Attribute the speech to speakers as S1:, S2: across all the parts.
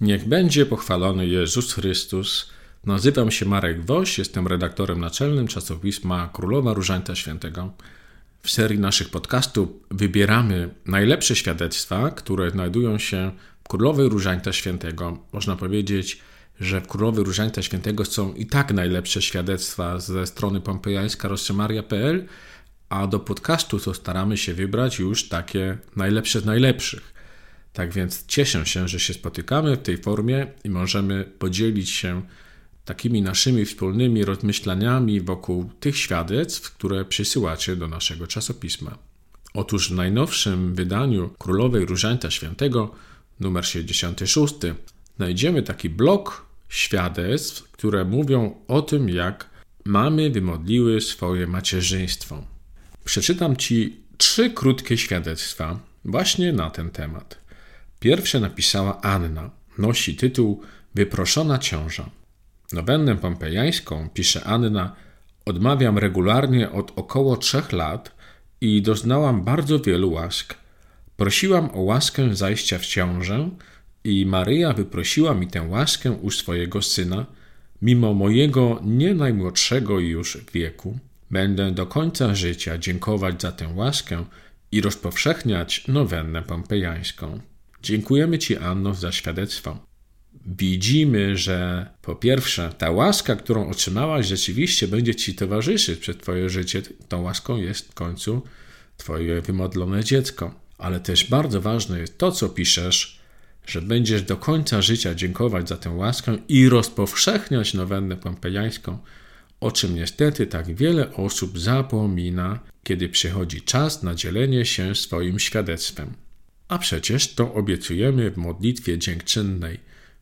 S1: Niech będzie pochwalony Jezus Chrystus. Nazywam się Marek Woś, jestem redaktorem naczelnym czasopisma Królowa Różańca Świętego. W serii naszych podcastów wybieramy najlepsze świadectwa, które znajdują się w Królowej Różańca Świętego. Można powiedzieć, że w Królowej Różańca Świętego są i tak najlepsze świadectwa ze strony pompejańska rossemaria.pl, a do podcastu to staramy się wybrać już takie najlepsze z najlepszych. Tak więc cieszę się, że się spotykamy w tej formie i możemy podzielić się takimi naszymi wspólnymi rozmyślaniami wokół tych świadectw, które przysyłacie do naszego czasopisma. Otóż w najnowszym wydaniu Królowej Różańca Świętego, numer 66, znajdziemy taki blok świadectw, które mówią o tym, jak mamy wymodliły swoje macierzyństwo. Przeczytam Ci trzy krótkie świadectwa właśnie na ten temat. Pierwsze napisała Anna. Nosi tytuł Wyproszona ciąża. Nowennę pompejańską, pisze Anna, odmawiam regularnie od około trzech lat i doznałam bardzo wielu łask. Prosiłam o łaskę zajścia w ciążę i Maryja wyprosiła mi tę łaskę u swojego syna, mimo mojego nie najmłodszego już wieku. Będę do końca życia dziękować za tę łaskę i rozpowszechniać nowennę pompejańską. Dziękujemy Ci, Anno, za świadectwo. Widzimy, że po pierwsze, ta łaska, którą otrzymałaś, rzeczywiście będzie Ci towarzyszyć przez Twoje życie. Tą łaską jest w końcu Twoje wymodlone dziecko. Ale też bardzo ważne jest to, co piszesz, że będziesz do końca życia dziękować za tę łaskę i rozpowszechniać nowennę pompejańską, o czym niestety tak wiele osób zapomina, kiedy przychodzi czas na dzielenie się swoim świadectwem. A przecież to obiecujemy w modlitwie dziękczynnej.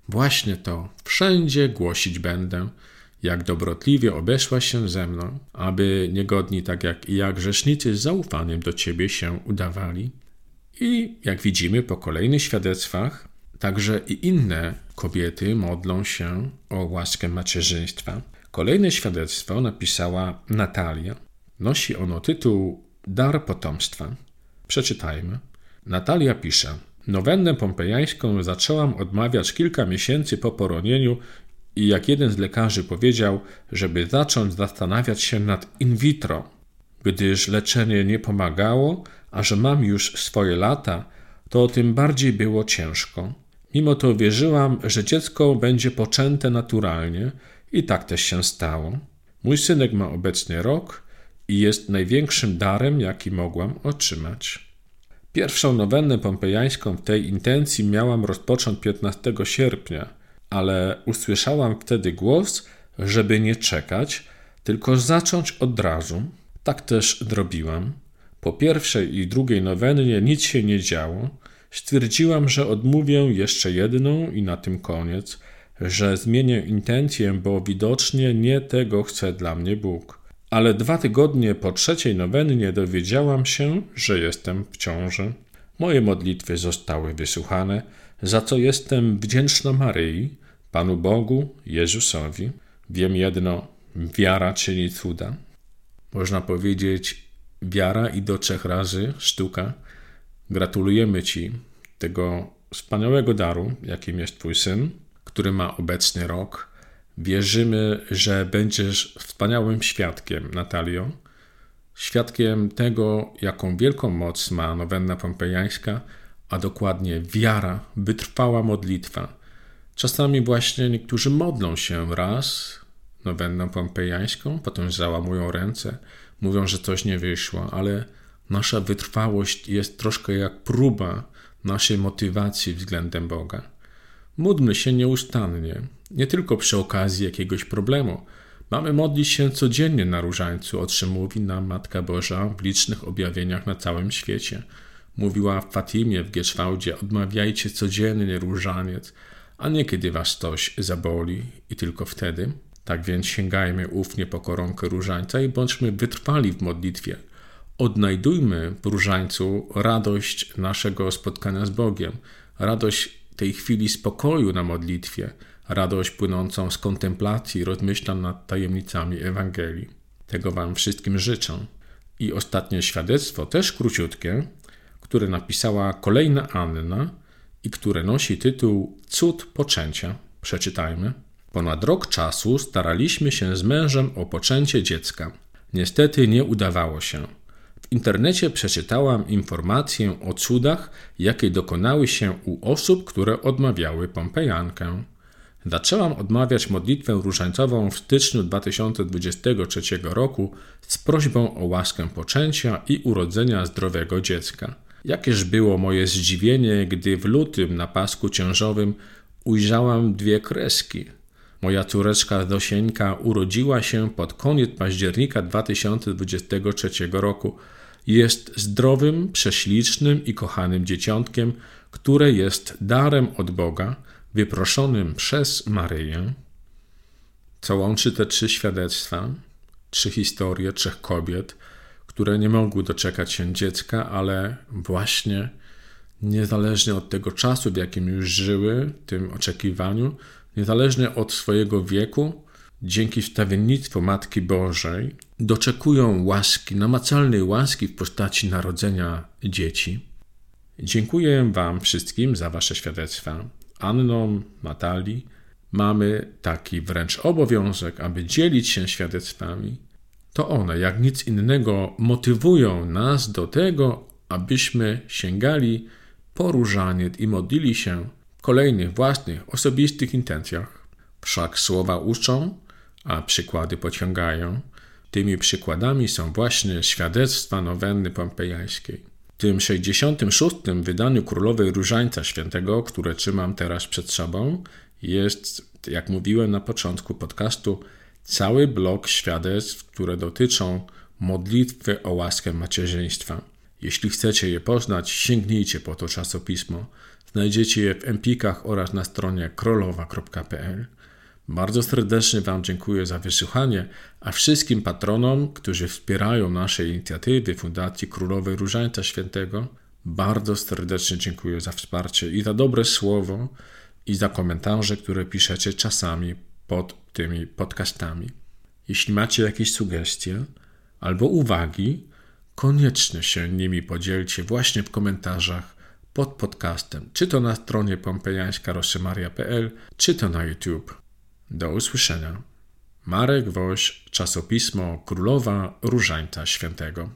S1: Właśnie to wszędzie głosić będę, jak dobrotliwie obeszła się ze mną, aby niegodni tak jak i ja grzesznicy z zaufaniem do Ciebie się udawali. I jak widzimy po kolejnych świadectwach, także i inne kobiety modlą się o łaskę macierzyństwa. Kolejne świadectwo napisała Natalia. Nosi ono tytuł Dar potomstwa. Przeczytajmy. Natalia pisze: Nowennę pompejańską zaczęłam odmawiać kilka miesięcy po poronieniu i jak jeden z lekarzy powiedział, żeby zacząć zastanawiać się nad in vitro, gdyż leczenie nie pomagało, a że mam już swoje lata, to tym bardziej było ciężko. Mimo to wierzyłam, że dziecko będzie poczęte naturalnie i tak też się stało. Mój synek ma obecnie rok i jest największym darem, jaki mogłam otrzymać. Pierwszą nowennę pompejańską w tej intencji miałam rozpocząć 15 sierpnia, ale usłyszałam wtedy głos, żeby nie czekać, tylko zacząć od razu. Tak też zrobiłam. Po pierwszej i drugiej nowennie nic się nie działo. Stwierdziłam, że odmówię jeszcze jedną i na tym koniec, że zmienię intencję, bo widocznie nie tego chce dla mnie Bóg ale dwa tygodnie po trzeciej nowennie dowiedziałam się, że jestem w ciąży. Moje modlitwy zostały wysłuchane, za co jestem wdzięczna Maryi, Panu Bogu, Jezusowi. Wiem jedno, wiara czyni cuda. Można powiedzieć, wiara i do trzech razy sztuka. Gratulujemy Ci tego wspaniałego daru, jakim jest Twój syn, który ma obecny rok Wierzymy, że będziesz wspaniałym świadkiem, Natalio, świadkiem tego, jaką wielką moc ma nowenna pompejańska, a dokładnie wiara, wytrwała modlitwa. Czasami właśnie niektórzy modlą się raz nowenną pompejańską, potem załamują ręce, mówią, że coś nie wyszło, ale nasza wytrwałość jest troszkę jak próba naszej motywacji względem Boga. Módlmy się nieustannie, nie tylko przy okazji jakiegoś problemu. Mamy modlić się codziennie na różańcu, o czym mówi nam Matka Boża w licznych objawieniach na całym świecie. Mówiła w Fatimie w Gieszwałdzie, odmawiajcie codziennie różaniec, a nie kiedy was coś zaboli i tylko wtedy. Tak więc sięgajmy ufnie po koronkę różańca i bądźmy wytrwali w modlitwie. Odnajdujmy w różańcu radość naszego spotkania z Bogiem, radość tej chwili spokoju na modlitwie, radość płynącą z kontemplacji, rozmyślań nad tajemnicami Ewangelii. Tego Wam wszystkim życzę. I ostatnie świadectwo, też króciutkie, które napisała kolejna Anna i które nosi tytuł Cud poczęcia. Przeczytajmy. Ponad rok czasu staraliśmy się z mężem o poczęcie dziecka. Niestety nie udawało się. W internecie przeczytałam informację o cudach, jakie dokonały się u osób, które odmawiały pompejankę. Zaczęłam odmawiać modlitwę różańcową w styczniu 2023 roku z prośbą o łaskę poczęcia i urodzenia zdrowego dziecka. Jakież było moje zdziwienie, gdy w lutym na pasku ciążowym ujrzałam dwie kreski. Moja córeczka Zosieńka urodziła się pod koniec października 2023 roku. Jest zdrowym, prześlicznym i kochanym dzieciątkiem, które jest darem od Boga, wyproszonym przez Maryję. Co łączy te trzy świadectwa, trzy historie trzech kobiet, które nie mogły doczekać się dziecka, ale właśnie niezależnie od tego czasu, w jakim już żyły, tym oczekiwaniu, niezależnie od swojego wieku, dzięki wstawiennictwu Matki Bożej, doczekują łaski, namacalnej łaski w postaci narodzenia dzieci. Dziękuję Wam wszystkim za Wasze świadectwa. Anną, Natalii, mamy taki wręcz obowiązek, aby dzielić się świadectwami. To one, jak nic innego, motywują nas do tego, abyśmy sięgali po różaniec i modlili się w kolejnych własnych, osobistych intencjach. Wszak słowa uczą, a przykłady pociągają. Tymi przykładami są właśnie świadectwa nowenny pompejańskiej. Tym 66. wydaniu Królowej Różańca Świętego, które trzymam teraz przed sobą, jest, jak mówiłem na początku podcastu, cały blok świadectw, które dotyczą modlitwy o łaskę macierzyństwa. Jeśli chcecie je poznać, sięgnijcie po to czasopismo. Znajdziecie je w empikach oraz na stronie królowa.pl. Bardzo serdecznie Wam dziękuję za wysłuchanie, a wszystkim patronom, którzy wspierają nasze inicjatywy Fundacji Królowej Różańca Świętego, bardzo serdecznie dziękuję za wsparcie i za dobre słowo i za komentarze, które piszecie czasami pod tymi podcastami. Jeśli macie jakieś sugestie albo uwagi, koniecznie się nimi podzielcie właśnie w komentarzach pod podcastem, czy to na stronie pompejańska-rosemaria.pl, czy to na YouTube. Do usłyszenia. Marek Woś, czasopismo Królowa Różańca Świętego.